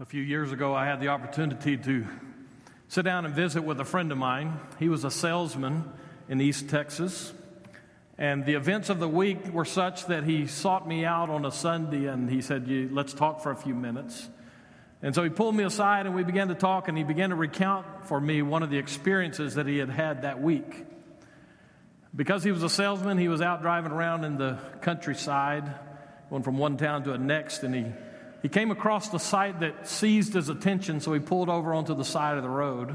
A few years ago, I had the opportunity to sit down and visit with a friend of mine. He was a salesman in East Texas. And the events of the week were such that he sought me out on a Sunday and he said, Let's talk for a few minutes. And so he pulled me aside and we began to talk, and he began to recount for me one of the experiences that he had had that week. Because he was a salesman, he was out driving around in the countryside, going from one town to the next, and he he came across the sight that seized his attention, so he pulled over onto the side of the road.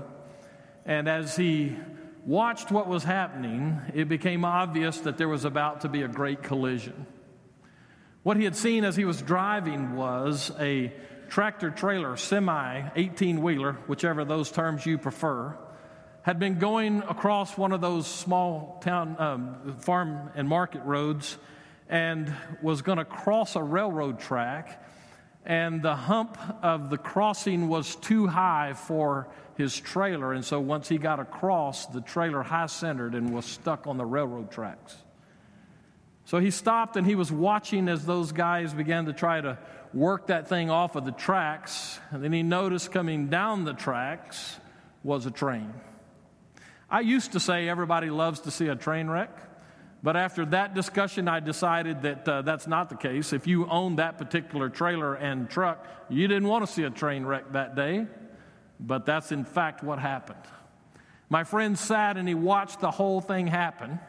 And as he watched what was happening, it became obvious that there was about to be a great collision. What he had seen as he was driving was a tractor trailer, semi 18 wheeler, whichever those terms you prefer, had been going across one of those small town um, farm and market roads and was going to cross a railroad track and the hump of the crossing was too high for his trailer. And so once he got across, the trailer high centered and was stuck on the railroad tracks. So he stopped and he was watching as those guys began to try to work that thing off of the tracks. And then he noticed coming down the tracks was a train. I used to say everybody loves to see a train wreck. But after that discussion, I decided that uh, that's not the case. If you own that particular trailer and truck, you didn't want to see a train wreck that day. But that's in fact what happened. My friend sat and he watched the whole thing happen.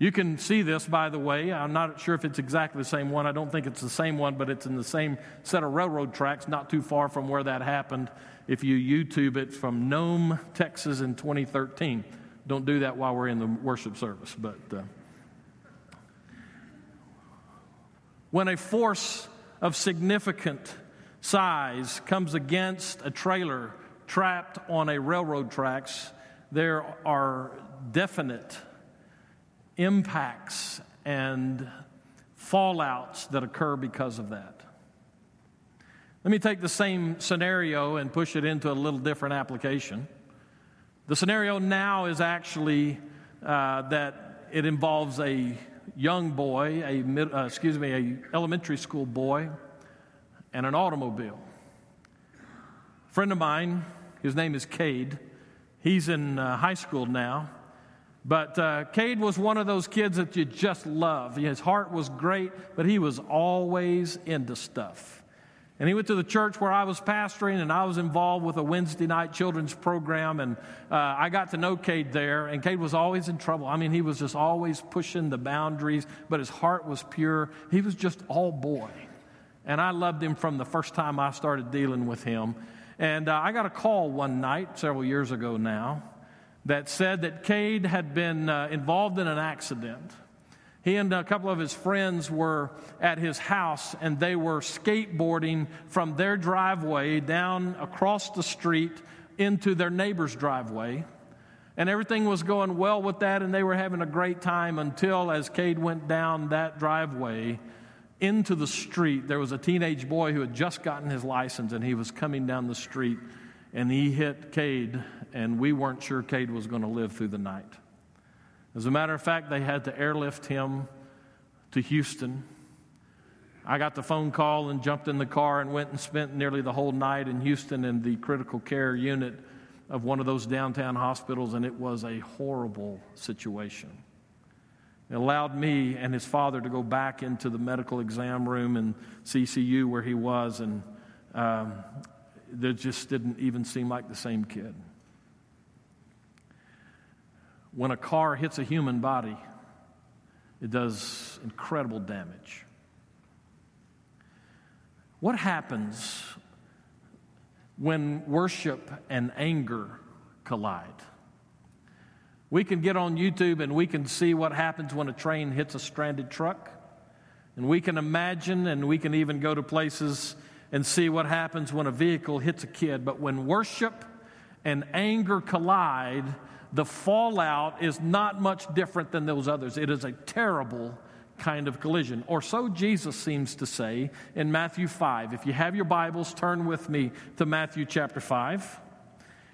You can see this, by the way. I'm not sure if it's exactly the same one. I don't think it's the same one, but it's in the same set of railroad tracks, not too far from where that happened. If you YouTube it from Nome, Texas in 2013. Don't do that while we're in the worship service, but. Uh, When a force of significant size comes against a trailer trapped on a railroad tracks, there are definite impacts and fallouts that occur because of that. Let me take the same scenario and push it into a little different application. The scenario now is actually uh, that it involves a young boy, a mid, uh, excuse me, a elementary school boy, and an automobile. A friend of mine, his name is Cade. He's in uh, high school now. But uh, Cade was one of those kids that you just love. His heart was great, but he was always into stuff. And he went to the church where I was pastoring, and I was involved with a Wednesday night children's program. And uh, I got to know Cade there, and Cade was always in trouble. I mean, he was just always pushing the boundaries, but his heart was pure. He was just all boy. And I loved him from the first time I started dealing with him. And uh, I got a call one night, several years ago now, that said that Cade had been uh, involved in an accident. He and a couple of his friends were at his house and they were skateboarding from their driveway down across the street into their neighbor's driveway. And everything was going well with that, and they were having a great time until, as Cade went down that driveway into the street, there was a teenage boy who had just gotten his license and he was coming down the street and he hit Cade, and we weren't sure Cade was going to live through the night. As a matter of fact, they had to airlift him to Houston. I got the phone call and jumped in the car and went and spent nearly the whole night in Houston in the critical care unit of one of those downtown hospitals, and it was a horrible situation. It allowed me and his father to go back into the medical exam room in CCU where he was, and um, it just didn't even seem like the same kid when a car hits a human body, it does incredible damage. What happens when worship and anger collide? We can get on YouTube and we can see what happens when a train hits a stranded truck. And we can imagine and we can even go to places and see what happens when a vehicle hits a kid. But when worship and anger collide, the fallout is not much different than those others. It is a terrible kind of collision. Or so Jesus seems to say in Matthew 5. If you have your Bibles, turn with me to Matthew chapter 5.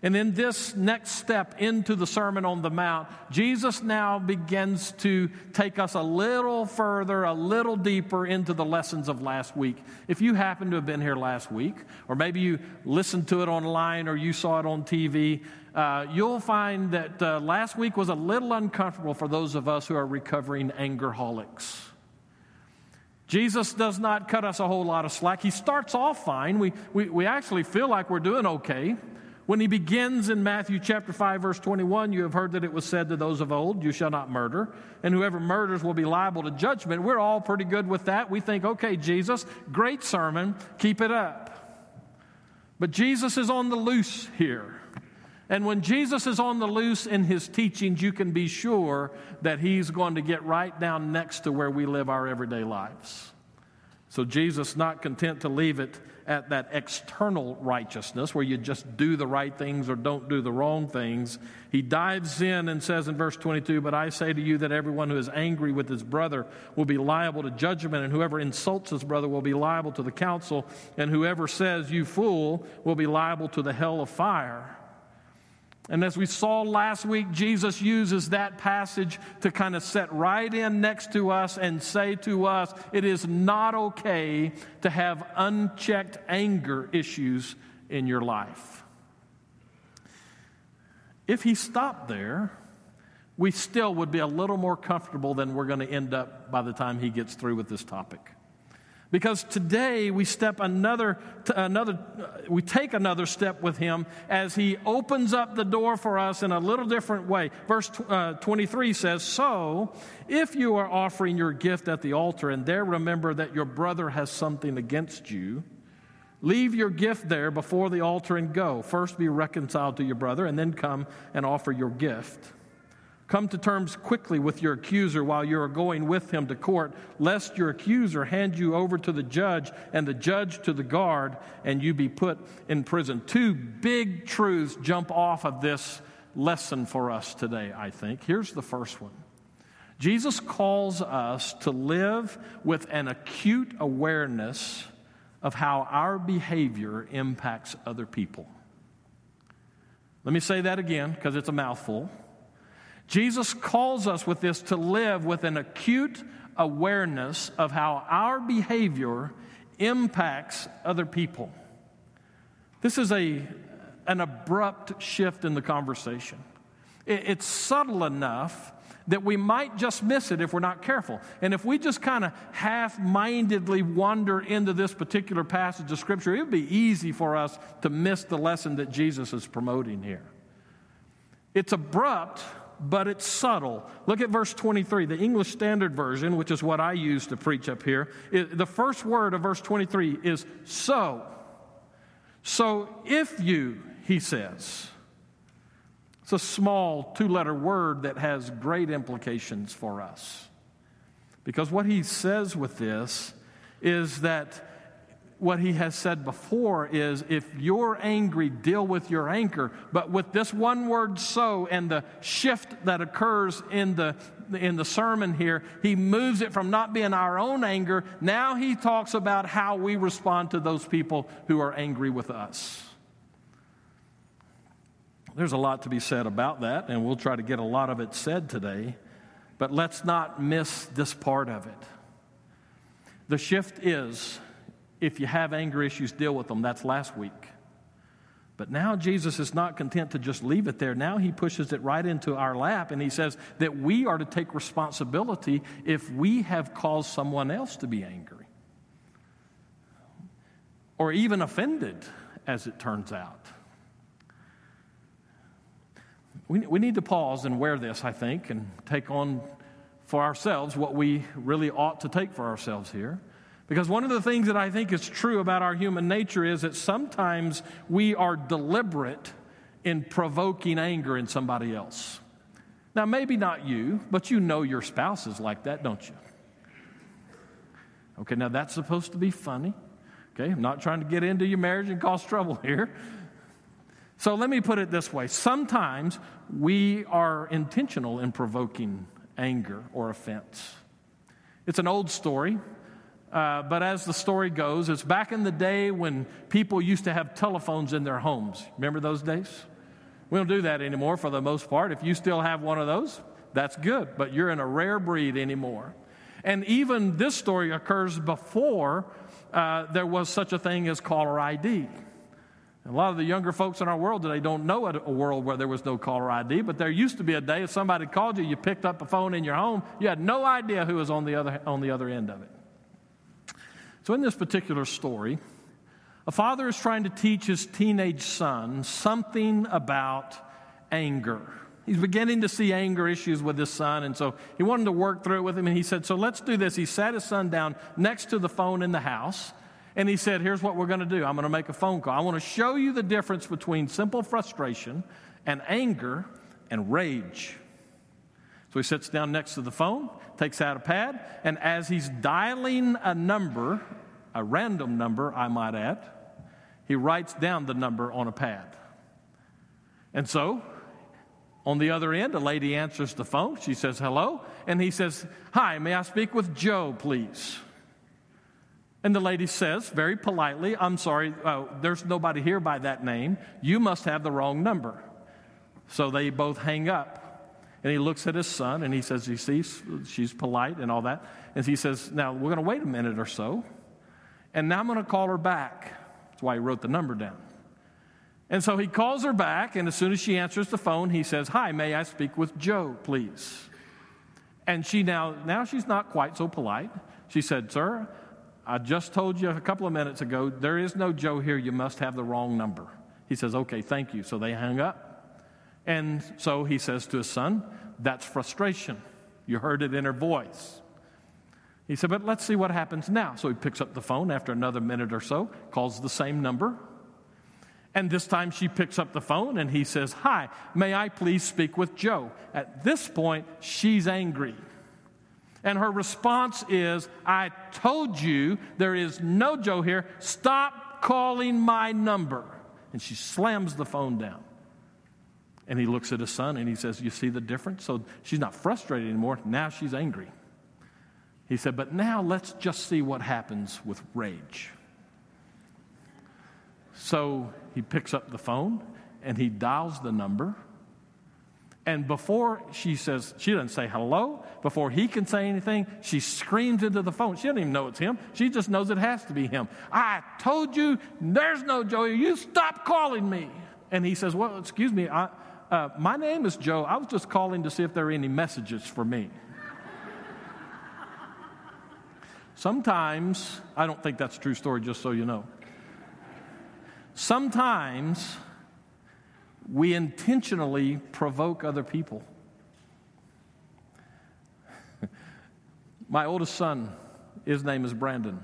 And in this next step into the Sermon on the Mount, Jesus now begins to take us a little further, a little deeper into the lessons of last week. If you happen to have been here last week, or maybe you listened to it online or you saw it on TV, uh, you'll find that uh, last week was a little uncomfortable for those of us who are recovering angerholics. Jesus does not cut us a whole lot of slack. He starts off fine. We, we, we actually feel like we're doing okay. When he begins in Matthew chapter 5 verse 21, you have heard that it was said to those of old, you shall not murder, and whoever murders will be liable to judgment. We're all pretty good with that. We think, okay, Jesus, great sermon, keep it up. But Jesus is on the loose here. And when Jesus is on the loose in his teachings, you can be sure that he's going to get right down next to where we live our everyday lives. So Jesus not content to leave it at that external righteousness where you just do the right things or don't do the wrong things. He dives in and says in verse 22 But I say to you that everyone who is angry with his brother will be liable to judgment, and whoever insults his brother will be liable to the council, and whoever says, You fool, will be liable to the hell of fire. And as we saw last week, Jesus uses that passage to kind of set right in next to us and say to us, it is not okay to have unchecked anger issues in your life. If he stopped there, we still would be a little more comfortable than we're going to end up by the time he gets through with this topic. Because today we step another, another, we take another step with him as he opens up the door for us in a little different way. Verse uh, 23 says, So if you are offering your gift at the altar and there remember that your brother has something against you, leave your gift there before the altar and go. First be reconciled to your brother and then come and offer your gift. Come to terms quickly with your accuser while you are going with him to court, lest your accuser hand you over to the judge and the judge to the guard and you be put in prison. Two big truths jump off of this lesson for us today, I think. Here's the first one Jesus calls us to live with an acute awareness of how our behavior impacts other people. Let me say that again because it's a mouthful. Jesus calls us with this to live with an acute awareness of how our behavior impacts other people. This is a, an abrupt shift in the conversation. It, it's subtle enough that we might just miss it if we're not careful. And if we just kind of half mindedly wander into this particular passage of Scripture, it would be easy for us to miss the lesson that Jesus is promoting here. It's abrupt but it's subtle. Look at verse 23, the English Standard Version, which is what I use to preach up here. It, the first word of verse 23 is so. So if you, he says, it's a small two letter word that has great implications for us. Because what he says with this is that what he has said before is if you're angry, deal with your anger. But with this one word so and the shift that occurs in the, in the sermon here, he moves it from not being our own anger. Now he talks about how we respond to those people who are angry with us. There's a lot to be said about that, and we'll try to get a lot of it said today. But let's not miss this part of it. The shift is if you have anger issues, deal with them. That's last week. But now Jesus is not content to just leave it there. Now he pushes it right into our lap and he says that we are to take responsibility if we have caused someone else to be angry or even offended, as it turns out. We, we need to pause and wear this, I think, and take on for ourselves what we really ought to take for ourselves here. Because one of the things that I think is true about our human nature is that sometimes we are deliberate in provoking anger in somebody else. Now, maybe not you, but you know your spouse is like that, don't you? Okay, now that's supposed to be funny. Okay, I'm not trying to get into your marriage and cause trouble here. So let me put it this way sometimes we are intentional in provoking anger or offense. It's an old story. Uh, but as the story goes, it's back in the day when people used to have telephones in their homes. Remember those days? We don't do that anymore for the most part. If you still have one of those, that's good, but you're in a rare breed anymore. And even this story occurs before uh, there was such a thing as caller ID. A lot of the younger folks in our world today don't know a world where there was no caller ID, but there used to be a day if somebody called you, you picked up a phone in your home, you had no idea who was on the other, on the other end of it. So, in this particular story, a father is trying to teach his teenage son something about anger. He's beginning to see anger issues with his son, and so he wanted to work through it with him. And he said, So let's do this. He sat his son down next to the phone in the house, and he said, Here's what we're going to do I'm going to make a phone call. I want to show you the difference between simple frustration and anger and rage. So he sits down next to the phone, takes out a pad, and as he's dialing a number, a random number, I might add, he writes down the number on a pad. And so, on the other end, a lady answers the phone. She says, Hello. And he says, Hi, may I speak with Joe, please? And the lady says, very politely, I'm sorry, uh, there's nobody here by that name. You must have the wrong number. So they both hang up. And he looks at his son and he says, You see, she's polite and all that. And he says, Now we're going to wait a minute or so. And now I'm going to call her back. That's why he wrote the number down. And so he calls her back. And as soon as she answers the phone, he says, Hi, may I speak with Joe, please? And she now, now she's not quite so polite. She said, Sir, I just told you a couple of minutes ago, there is no Joe here. You must have the wrong number. He says, Okay, thank you. So they hung up. And so he says to his son, That's frustration. You heard it in her voice. He said, But let's see what happens now. So he picks up the phone after another minute or so, calls the same number. And this time she picks up the phone and he says, Hi, may I please speak with Joe? At this point, she's angry. And her response is, I told you there is no Joe here. Stop calling my number. And she slams the phone down. And he looks at his son and he says, You see the difference? So she's not frustrated anymore. Now she's angry. He said, But now let's just see what happens with rage. So he picks up the phone and he dials the number and before she says, she doesn't say hello, before he can say anything, she screams into the phone. She doesn't even know it's him. She just knows it has to be him. I told you there's no Joe. You stop calling me. And he says, Well, excuse me, I, uh, my name is Joe. I was just calling to see if there are any messages for me. Sometimes, I don't think that's a true story, just so you know. Sometimes, we intentionally provoke other people. My oldest son, his name is Brandon.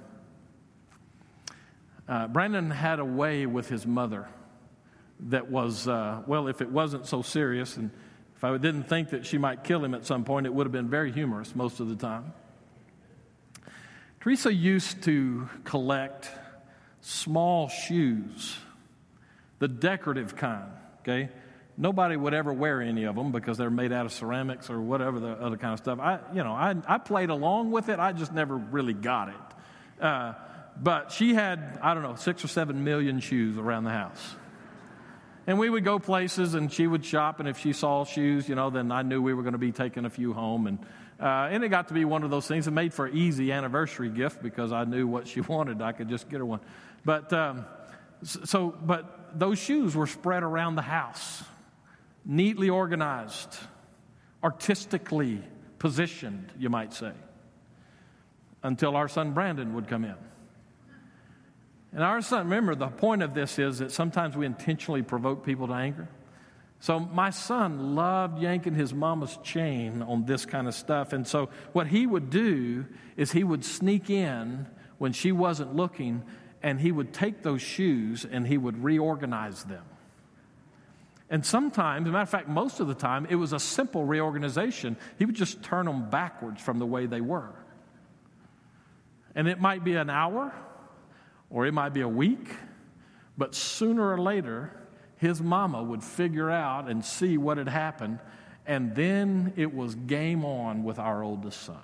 Uh, Brandon had a way with his mother that was, uh, well, if it wasn't so serious, and if I didn't think that she might kill him at some point, it would have been very humorous most of the time. Teresa used to collect small shoes, the decorative kind okay? Nobody would ever wear any of them because they're made out of ceramics or whatever the other kind of stuff. I, you know, I, I played along with it. I just never really got it. Uh, but she had, I don't know, six or seven million shoes around the house. And we would go places and she would shop, and if she saw shoes, you know, then I knew we were going to be taking a few home. And, uh, and it got to be one of those things that made for an easy anniversary gift because I knew what she wanted. I could just get her one. But um, so, but those shoes were spread around the house, neatly organized, artistically positioned, you might say, until our son Brandon would come in. And our son, remember, the point of this is that sometimes we intentionally provoke people to anger. So my son loved yanking his mama's chain on this kind of stuff. And so what he would do is he would sneak in when she wasn't looking and he would take those shoes and he would reorganize them. And sometimes, as a matter of fact, most of the time, it was a simple reorganization. He would just turn them backwards from the way they were. And it might be an hour or it might be a week, but sooner or later, his mama would figure out and see what had happened, and then it was game on with our oldest son.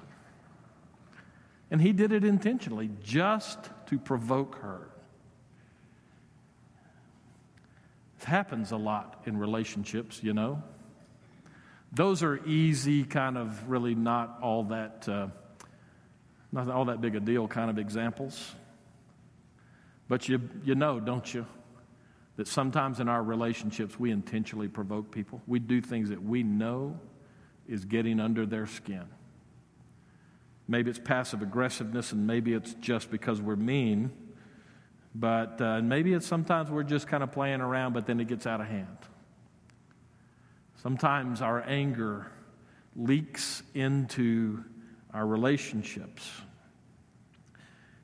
And he did it intentionally, just to provoke her. It happens a lot in relationships, you know. Those are easy, kind of really not all that, uh, not all that big a deal kind of examples. But you, you know, don't you, that sometimes in our relationships we intentionally provoke people. We do things that we know is getting under their skin. Maybe it's passive aggressiveness, and maybe it's just because we're mean. But uh, maybe it's sometimes we're just kind of playing around, but then it gets out of hand. Sometimes our anger leaks into our relationships.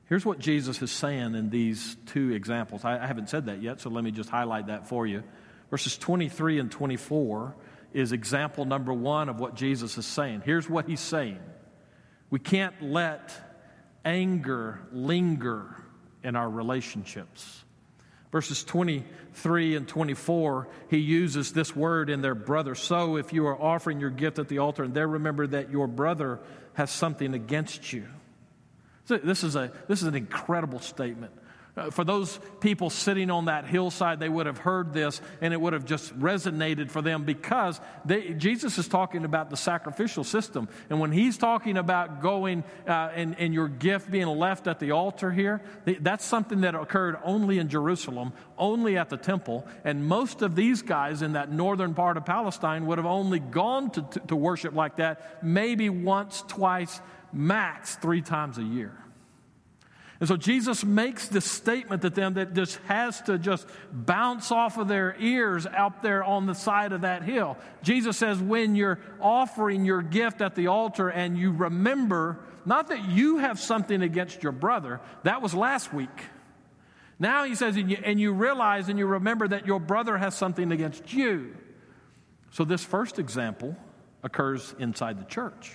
Here's what Jesus is saying in these two examples. I, haven't said that yet, so let me just highlight that for you. Verses 23 and 24 is example number one of what Jesus is saying. Here's what he's saying we can't let anger linger in our relationships. Verses 23 and 24, he uses this word in their brother. So if you are offering your gift at the altar and there remember that your brother has something against you. This is, a, this is an incredible statement. Uh, for those people sitting on that hillside, they would have heard this and it would have just resonated for them because they, Jesus is talking about the sacrificial system. And when he's talking about going uh, and, and your gift being left at the altar here, that's something that occurred only in Jerusalem, only at the temple. And most of these guys in that northern part of Palestine would have only gone to, to, to worship like that maybe once, twice, max three times a year. And so Jesus makes this statement to them that just has to just bounce off of their ears out there on the side of that hill. Jesus says, when you're offering your gift at the altar and you remember, not that you have something against your brother, that was last week. Now he says, and you, and you realize and you remember that your brother has something against you. So this first example occurs inside the church.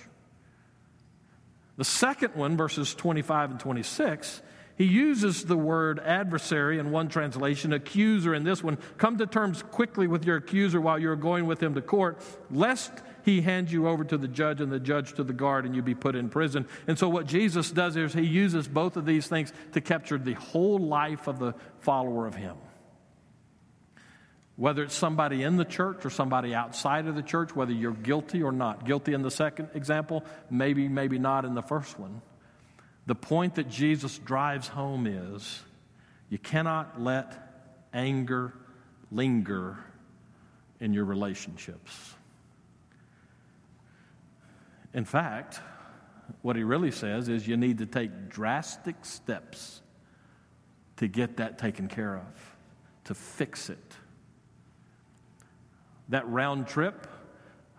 The second one, verses 25 and 26, he uses the word adversary in one translation, accuser in this one. Come to terms quickly with your accuser while you're going with him to court, lest he hand you over to the judge and the judge to the guard and you be put in prison. And so, what Jesus does is he uses both of these things to capture the whole life of the follower of him whether it's somebody in the church or somebody outside of the church, whether you're guilty or not. Guilty in the second example, maybe, maybe not in the first one. The point that Jesus drives home is you cannot let anger linger in your relationships. In fact, what he really says is you need to take drastic steps to get that taken care of, to fix it that round trip,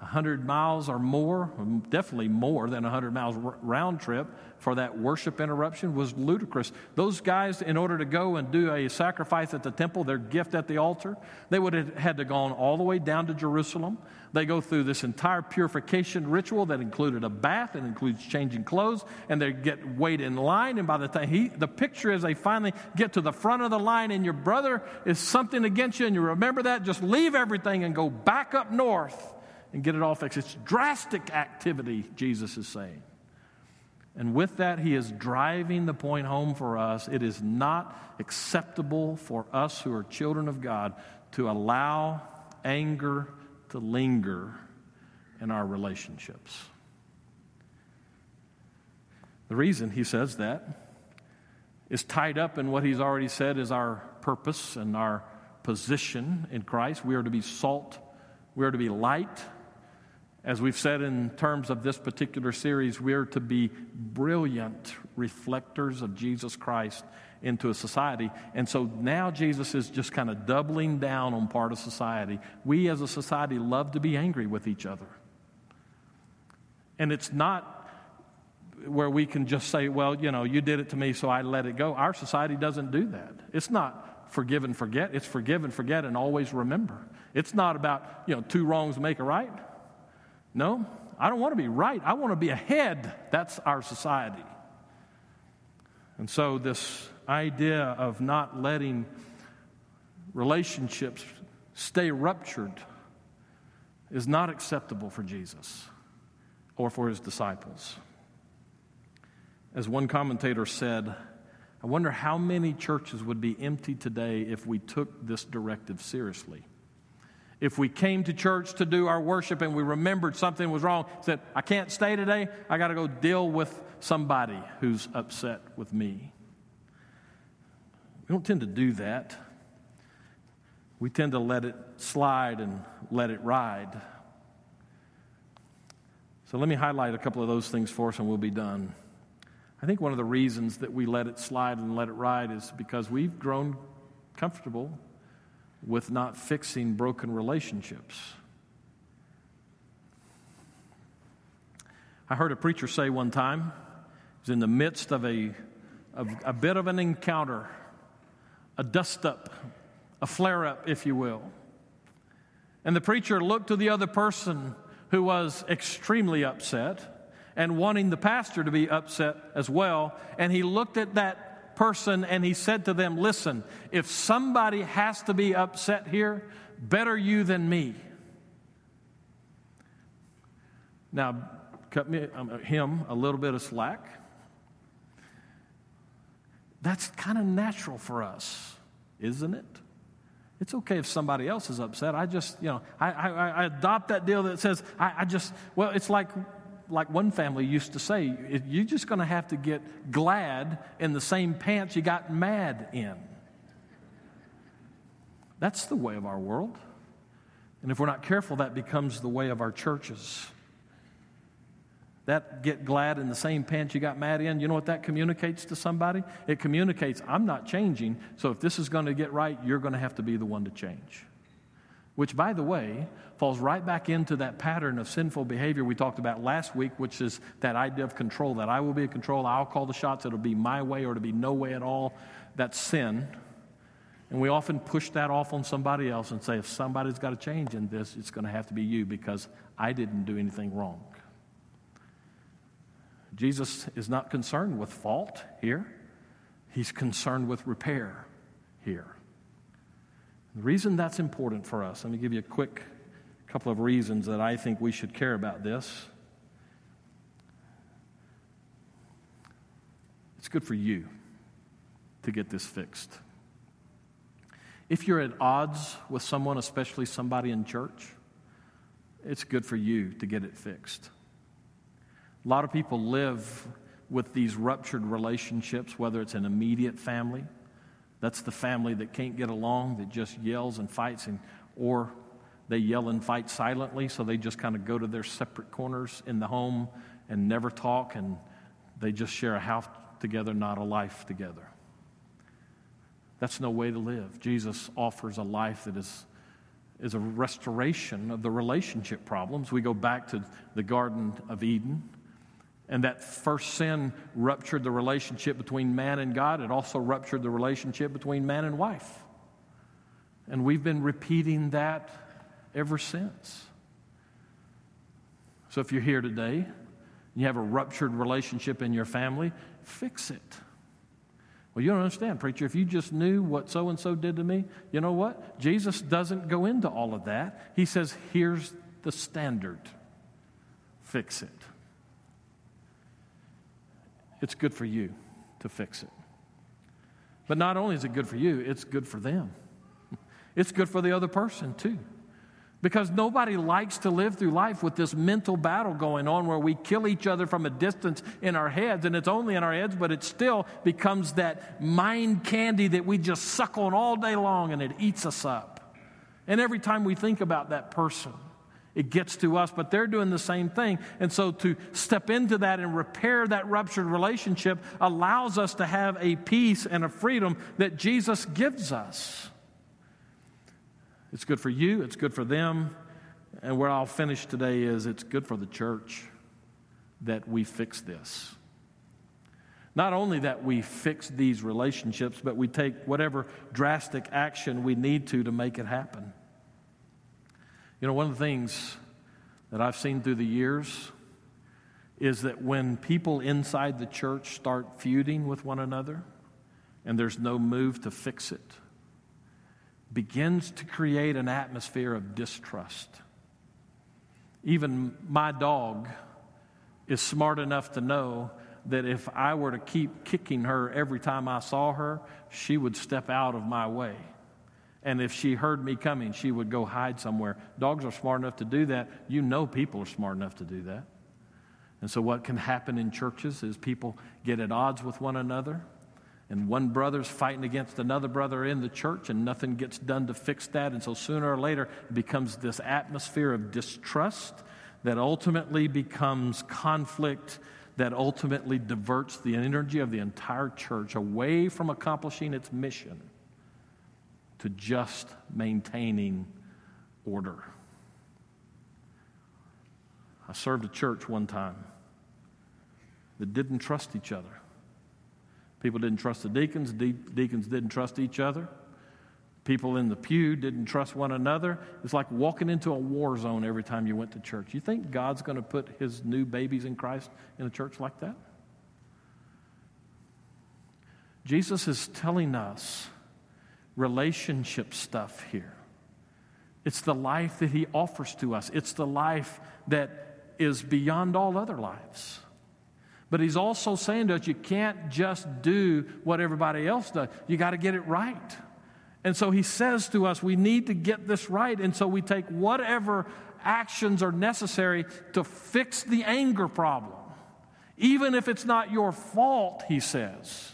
100 miles or more, definitely more than 100 miles round trip for that worship interruption was ludicrous. Those guys, in order to go and do a sacrifice at the temple, their gift at the altar, they would have had to gone all the way down to Jerusalem. They go through this entire purification ritual that included a bath, and includes changing clothes, and they get wait in line. And by the time he, the picture is they finally get to the front of the line, and your brother is something against you, and you remember that, just leave everything and go back up north and get it all fixed. It's drastic activity, Jesus is saying. And with that, he is driving the point home for us. It is not acceptable for us who are children of God to allow anger to linger in our relationships. The reason he says that is tied up in what he's already said is our purpose and our position in Christ. We are to be salt, we are to be light, as we've said in terms of this particular series, we are to be brilliant reflectors of Jesus Christ into a society. And so now Jesus is just kind of doubling down on part of society. We as a society love to be angry with each other. And it's not where we can just say, well, you know, you did it to me, so I let it go. Our society doesn't do that. It's not forgive and forget, it's forgive and forget and always remember. It's not about, you know, two wrongs make a right. No, I don't want to be right. I want to be ahead. That's our society. And so, this idea of not letting relationships stay ruptured is not acceptable for Jesus or for his disciples. As one commentator said, I wonder how many churches would be empty today if we took this directive seriously. If we came to church to do our worship and we remembered something was wrong, said, I can't stay today, I got to go deal with somebody who's upset with me. We don't tend to do that. We tend to let it slide and let it ride. So let me highlight a couple of those things for us and we'll be done. I think one of the reasons that we let it slide and let it ride is because we've grown comfortable with not fixing broken relationships. I heard a preacher say one time, he was in the midst of a, of a bit of an encounter, a dust up, a flare up, if you will. And the preacher looked to the other person who was extremely upset and wanting the pastor to be upset as well. And he looked at that person and he said to them, Listen, if somebody has to be upset here, better you than me. Now, cut me, um, him a little bit of slack. That's kind of natural for us, isn't it? It's okay if somebody else is upset. I just, you know, I, I, I adopt that deal that says, I, I just, well, it's like like one family used to say, you're just going to have to get glad in the same pants you got mad in. That's the way of our world. And if we're not careful, that becomes the way of our churches. That get glad in the same pants you got mad in, you know what that communicates to somebody? It communicates, I'm not changing, so if this is going to get right, you're going to have to be the one to change which, by the way, falls right back into that pattern of sinful behavior we talked about last week, which is that idea of control that I will be in control, I'll call the shots, it'll be my way or it'll be no way at all. That's sin. And we often push that off on somebody else and say, if somebody's got to change in this, it's going to have to be you because I didn't do anything wrong. Jesus is not concerned with fault here, he's concerned with repair here. The reason that's important for us, let me give you a quick couple of reasons that I think we should care about this. It's good for you to get this fixed. If you're at odds with someone, especially somebody in church, it's good for you to get it fixed. A lot of people live with these ruptured relationships, whether it's an immediate family that's the family that can't get along, that just yells and fights, and, or they yell and fight silently, so they just kind of go to their separate corners in the home and never talk, and they just share a house together, not a life together. That's no way to live. Jesus offers a life that is, is a restoration of the relationship problems. We go back to the Garden of Eden and that first sin ruptured the relationship between man and God. It also ruptured the relationship between man and wife. And we've been repeating that ever since. So if you're here today, and you have a ruptured relationship in your family, fix it. Well, you don't understand, preacher. If you just knew what so and so did to me, you know what? Jesus doesn't go into all of that. He says, here's the standard fix it it's good for you to fix it. But not only is it good for you, it's good for them. It's good for the other person too. Because nobody likes to live through life with this mental battle going on where we kill each other from a distance in our heads, and it's only in our heads, but it still becomes that mind candy that we just suck on all day long and it eats us up. And every time we think about that person, it gets to us, but they're doing the same thing. And so to step into that and repair that ruptured relationship allows us to have a peace and a freedom that Jesus gives us. It's good for you, it's good for them. And where I'll finish today is it's good for the church that we fix this. Not only that we fix these relationships, but we take whatever drastic action we need to to make it happen. You know, one of the things that I've seen through the years is that when people inside the church start feuding with one another and there's no move to fix it, begins to create an atmosphere of distrust. Even my dog is smart enough to know that if I were to keep kicking her every time I saw her, she would step out of my way. And if she heard me coming, she would go hide somewhere. Dogs are smart enough to do that. You know people are smart enough to do that. And so, what can happen in churches is people get at odds with one another, and one brother's fighting against another brother in the church, and nothing gets done to fix that. And so, sooner or later, it becomes this atmosphere of distrust that ultimately becomes conflict, that ultimately diverts the energy of the entire church away from accomplishing its mission to just maintaining order. I served a church one time that didn't trust each other. People didn't trust the deacons, de- deacons didn't trust each other. People in the pew didn't trust one another. It's like walking into a war zone every time you went to church. You think God's going to put his new babies in Christ in a church like that? Jesus is telling us relationship stuff here. It's the life that he offers to us, it's the life that is beyond all other lives. But he's also saying to us, you can't just do what everybody else does. You got to get it right. And so he says to us, we need to get this right. And so we take whatever actions are necessary to fix the anger problem. Even if it's not your fault, he says.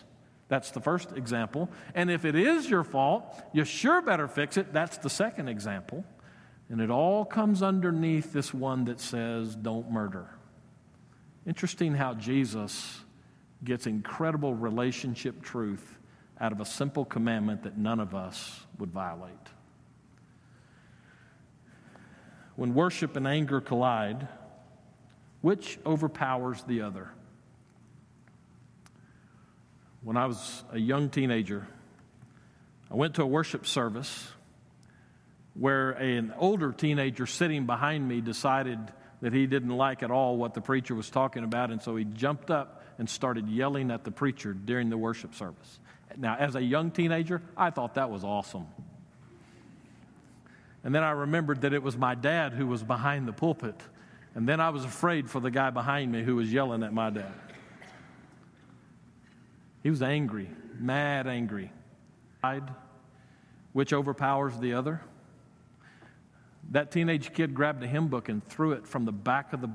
That's the first example. And if it is your fault, you sure better fix it. That's the second example. And it all comes underneath this one that says, don't murder. Interesting how Jesus gets incredible relationship truth out of a simple commandment that none of us would violate. When worship and anger collide, which overpowers the other? When I was a young teenager, I went to a worship service where an older teenager sitting behind me decided that he didn't like at all what the preacher was talking about, and so he jumped up and started yelling at the preacher during the worship service. Now, as a young teenager, I thought that was awesome. And then I remembered that it was my dad who was behind the pulpit. And then I was afraid for the guy behind me who was yelling at my dad. He was angry, mad angry. Which overpowers the other? That teenage kid grabbed a hymn book and threw it from the back of the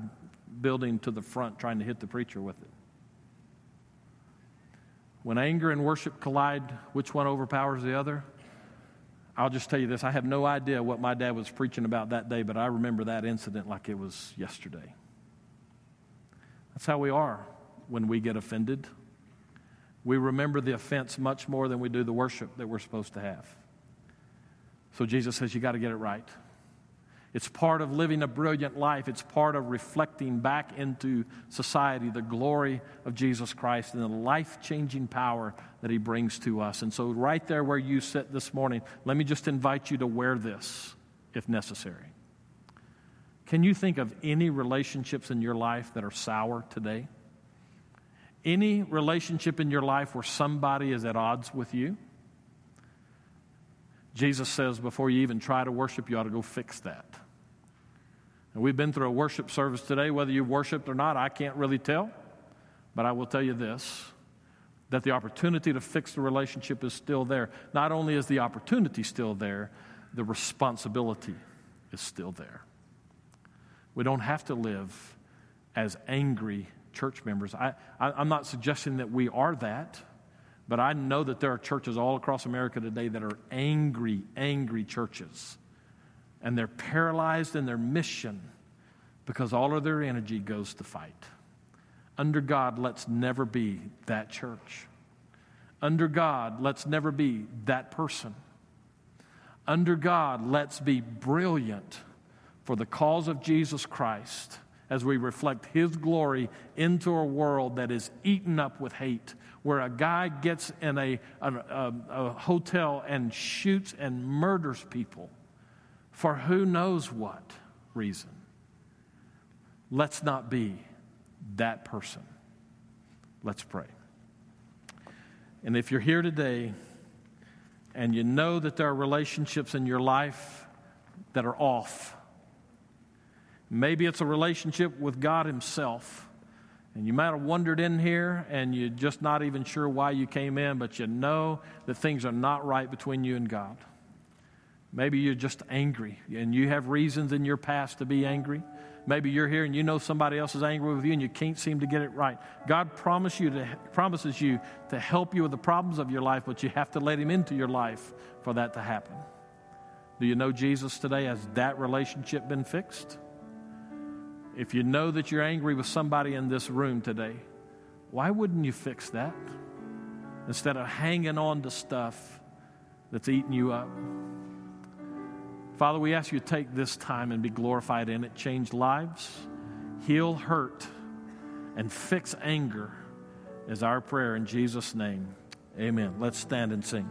building to the front, trying to hit the preacher with it. When anger and worship collide, which one overpowers the other? I'll just tell you this I have no idea what my dad was preaching about that day, but I remember that incident like it was yesterday. That's how we are when we get offended. We remember the offense much more than we do the worship that we're supposed to have. So Jesus says, You got to get it right. It's part of living a brilliant life. It's part of reflecting back into society the glory of Jesus Christ and the life changing power that He brings to us. And so, right there where you sit this morning, let me just invite you to wear this if necessary. Can you think of any relationships in your life that are sour today? Any relationship in your life where somebody is at odds with you? Jesus says before you even try to worship, you ought to go fix that. And we've been through a worship service today. Whether you worshiped or not, I can't really tell. But I will tell you this that the opportunity to fix the relationship is still there. Not only is the opportunity still there, the responsibility is still there. We don't have to live as angry church members. I, I, am not suggesting that we are that, but I know that there are churches all across America today that are angry, angry churches. And they're paralyzed in their mission because all of their energy goes to fight. Under God, let's never be that church. Under God, let's never be that person. Under God, let's be brilliant for the cause of Jesus Christ as we reflect His glory into a world that is eaten up with hate, where a guy gets in a, a, a, a hotel and shoots and murders people for who knows what reason. Let's not be that person. Let's pray. And if you're here today and you know that there are relationships in your life that are off, Maybe it's a relationship with God Himself. And you might have wandered in here and you're just not even sure why you came in, but you know that things are not right between you and God. Maybe you're just angry and you have reasons in your past to be angry. Maybe you're here and you know somebody else is angry with you and you can't seem to get it right. God promise you to, promises you to help you with the problems of your life, but you have to let Him into your life for that to happen. Do you know Jesus today? Has that relationship been fixed? If you know that you're angry with somebody in this room today, why wouldn't you fix that? Instead of hanging on to stuff that's eating you up. Father, we ask you to take this time and be glorified in it, change lives, heal hurt, and fix anger is our prayer in Jesus' name. Amen. Let's stand and sing.